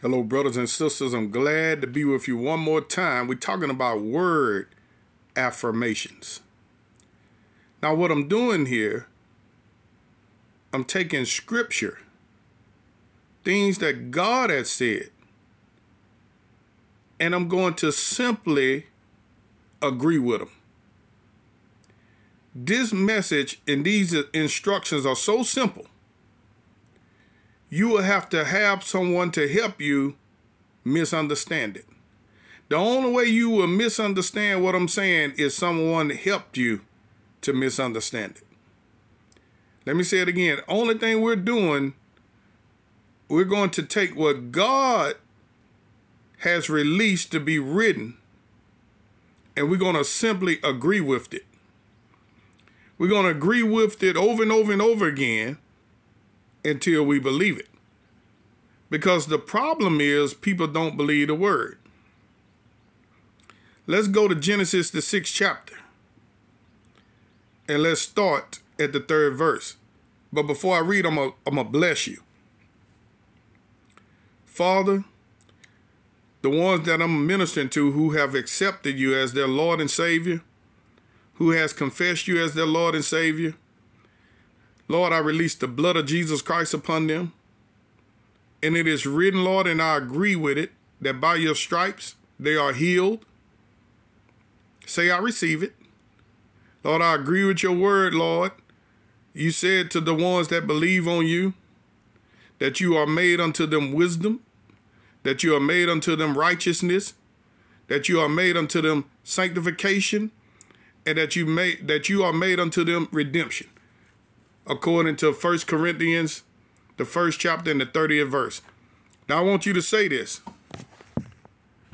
Hello, brothers and sisters. I'm glad to be with you one more time. We're talking about word affirmations. Now, what I'm doing here, I'm taking scripture, things that God has said, and I'm going to simply agree with them. This message and these instructions are so simple you will have to have someone to help you misunderstand it. The only way you will misunderstand what I'm saying is someone helped you to misunderstand it. Let me say it again. Only thing we're doing, we're going to take what God has released to be written and we're going to simply agree with it. We're going to agree with it over and over and over again until we believe it. Because the problem is people don't believe the word. Let's go to Genesis, the sixth chapter. And let's start at the third verse. But before I read, I'm going to bless you. Father, the ones that I'm ministering to who have accepted you as their Lord and Savior, who has confessed you as their Lord and Savior, Lord, I release the blood of Jesus Christ upon them. And it is written, Lord, and I agree with it, that by your stripes they are healed. Say, I receive it. Lord, I agree with your word, Lord. You said to the ones that believe on you that you are made unto them wisdom, that you are made unto them righteousness, that you are made unto them sanctification, and that you made that you are made unto them redemption according to First Corinthians, the first chapter and the 30th verse. Now I want you to say this.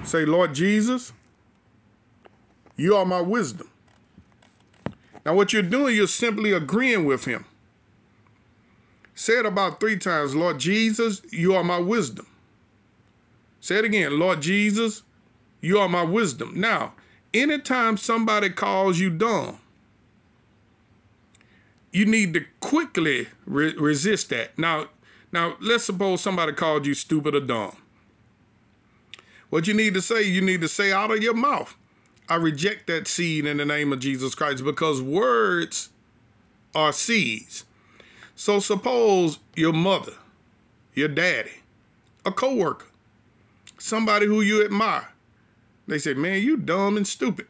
Say, Lord Jesus, you are my wisdom. Now, what you're doing, you're simply agreeing with him. Say it about three times. Lord Jesus, you are my wisdom. Say it again. Lord Jesus, you are my wisdom. Now, anytime somebody calls you dumb, you need to quickly re- resist that. Now, now let's suppose somebody called you stupid or dumb. What you need to say, you need to say out of your mouth, I reject that seed in the name of Jesus Christ because words are seeds. So suppose your mother, your daddy, a coworker, somebody who you admire, they say, "Man, you dumb and stupid."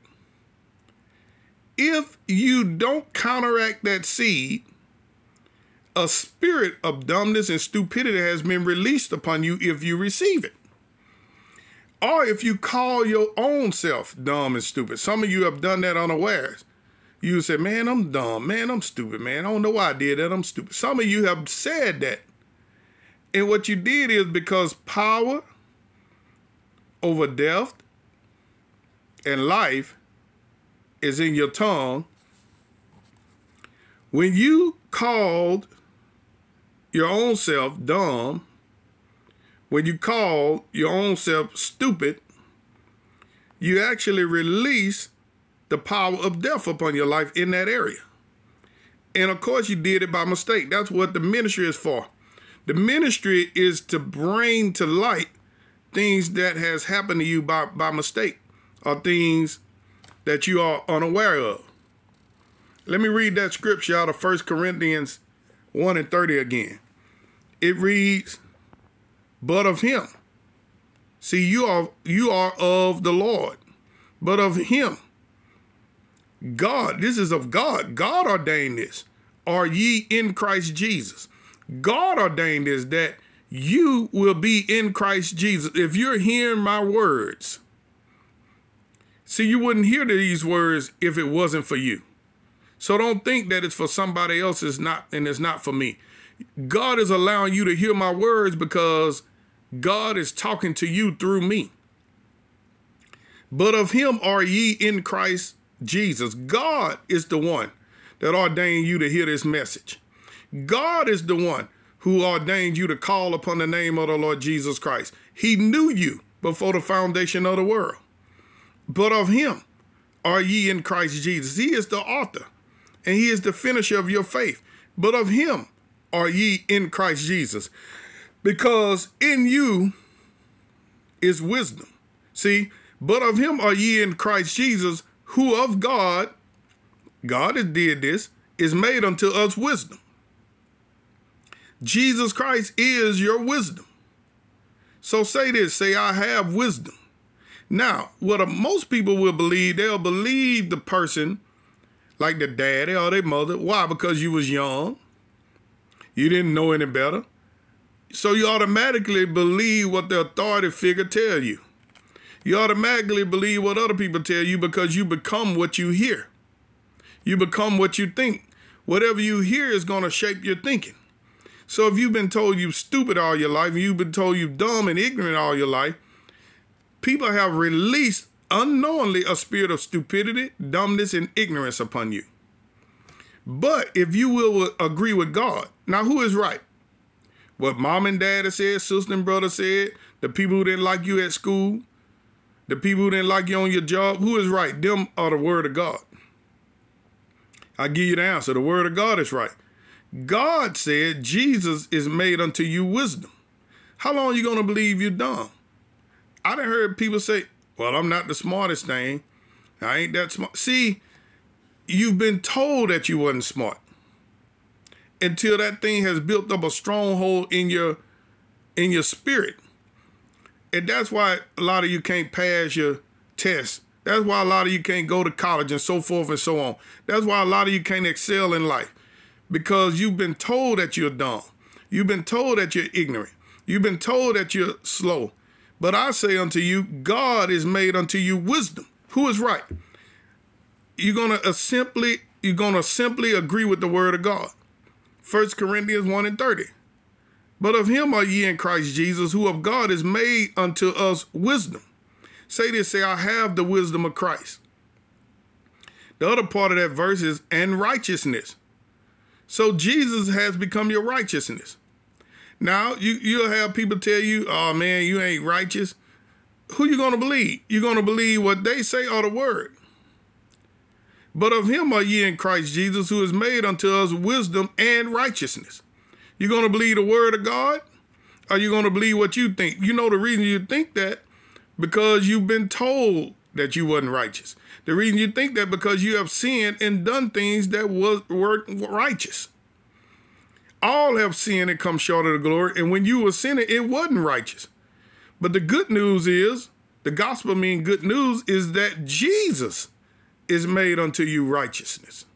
If you don't counteract that seed, a spirit of dumbness and stupidity has been released upon you if you receive it. Or if you call your own self dumb and stupid. Some of you have done that unawares. You say, man, I'm dumb. Man, I'm stupid, man. I don't know why I did that. I'm stupid. Some of you have said that. And what you did is because power over death and life is in your tongue. When you called your own self dumb, when you call your own self stupid, you actually release the power of death upon your life in that area. And of course, you did it by mistake. That's what the ministry is for. The ministry is to bring to light things that has happened to you by, by mistake or things that you are unaware of. Let me read that scripture out of 1 Corinthians 1 and 30 again. It reads, But of him. See, you are you are of the Lord, but of him. God, this is of God. God ordained this. Are ye in Christ Jesus? God ordained this that you will be in Christ Jesus. If you're hearing my words, See, you wouldn't hear these words if it wasn't for you. So don't think that it's for somebody else it's not and it's not for me. God is allowing you to hear my words because God is talking to you through me. But of him are ye in Christ Jesus. God is the one that ordained you to hear this message. God is the one who ordained you to call upon the name of the Lord Jesus Christ. He knew you before the foundation of the world but of him are ye in Christ Jesus. He is the author and he is the finisher of your faith. But of him are ye in Christ Jesus. Because in you is wisdom. See, but of him are ye in Christ Jesus, who of God, God has did this, is made unto us wisdom. Jesus Christ is your wisdom. So say this, say, I have wisdom. Now, what most people will believe, they'll believe the person like the daddy or their mother. Why? Because you was young. You didn't know any better. So you automatically believe what the authority figure tell you. You automatically believe what other people tell you because you become what you hear. You become what you think. Whatever you hear is going to shape your thinking. So if you've been told you stupid all your life, and you've been told you dumb and ignorant all your life, people have released unknowingly a spirit of stupidity, dumbness, and ignorance upon you. But if you will agree with God, now who is right? What mom and dad said, sister and brother said, the people who didn't like you at school, the people who didn't like you on your job, who is right? Them are the word of God. I give you the answer. The word of God is right. God said Jesus is made unto you wisdom. How long are you going to believe you're dumb? I done heard people say, well, I'm not the smartest thing. I ain't that smart. See, you've been told that you wasn't smart until that thing has built up a stronghold in your in your spirit. And that's why a lot of you can't pass your test. That's why a lot of you can't go to college and so forth and so on. That's why a lot of you can't excel in life because you've been told that you're dumb. You've been told that you're ignorant. You've been told that you're slow. But I say unto you, God is made unto you wisdom. Who is right? You're gonna simply you're gonna simply agree with the word of God. 1 Corinthians 1 and 30. But of him are ye in Christ Jesus, who of God is made unto us wisdom. Say this, say, I have the wisdom of Christ. The other part of that verse is, and righteousness. So Jesus has become your righteousness. Now you you'll have people tell you, "Oh man, you ain't righteous." Who you gonna believe? You gonna believe what they say or the word? But of him are ye in Christ Jesus, who is made unto us wisdom and righteousness. You gonna believe the word of God? Or you gonna believe what you think? You know the reason you think that because you've been told that you wasn't righteous. The reason you think that because you have sinned and done things that was weren't righteous all have sinned and come short of the glory. And when you were sinning, it wasn't righteous. But the good news is, the gospel mean good news is that Jesus is made unto you righteousness.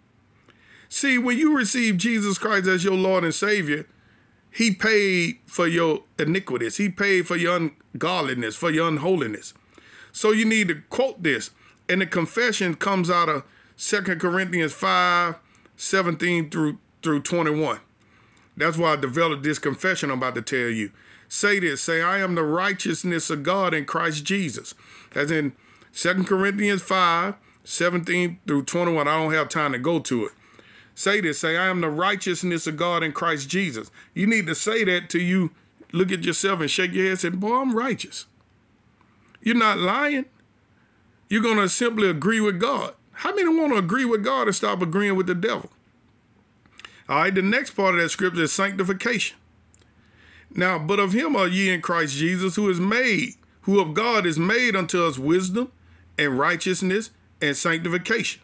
See, when you receive Jesus Christ as your Lord and Savior, He paid for your iniquities. He paid for your ungodliness, for your unholiness. So you need to quote this. And the confession comes out of Second Corinthians 5, 17 through, through 21. That's why I developed this confession I'm about to tell you. Say this, say, I am the righteousness of God in Christ Jesus. As in 2 Corinthians 5, 17 through 21. I don't have time to go to it. Say this, say, I am the righteousness of God in Christ Jesus. You need to say that to you. Look at yourself and shake your head and say, Boy, I'm righteous. You're not lying. You're going to simply agree with God. How many want to agree with God and stop agreeing with the devil? All right, the next part of that scripture is sanctification. Now, but of him are ye in Christ Jesus, who is made, who of God is made unto us wisdom and righteousness and sanctification.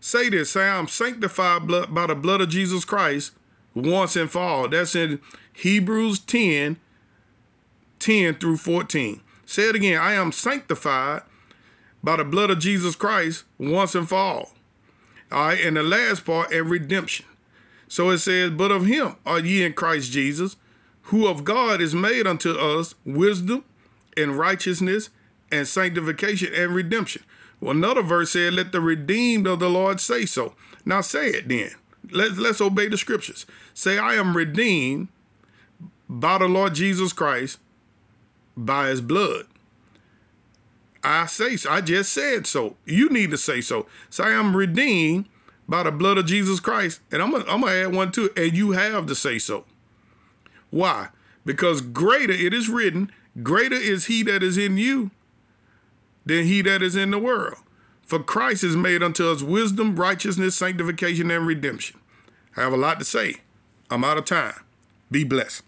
Say this, say I'm sanctified by the blood of Jesus Christ once and for all. That's in Hebrews 10, 10 through 14. Say it again, I am sanctified by the blood of Jesus Christ once and for all. All right, and the last part, and redemption. So it says, But of him are ye in Christ Jesus, who of God is made unto us wisdom and righteousness and sanctification and redemption. Well, another verse said, Let the redeemed of the Lord say so. Now say it then. Let's, let's obey the scriptures. Say, I am redeemed by the Lord Jesus Christ by his blood. I say so. I just said so. You need to say so. Say, I am redeemed by the blood of Jesus Christ. And I'm gonna, add one too, and you have to say so. Why? Because greater it is written, greater is he that is in you than he that is in the world. For Christ is made unto us wisdom, righteousness, sanctification, and redemption. I have a lot to say. I'm out of time. Be blessed.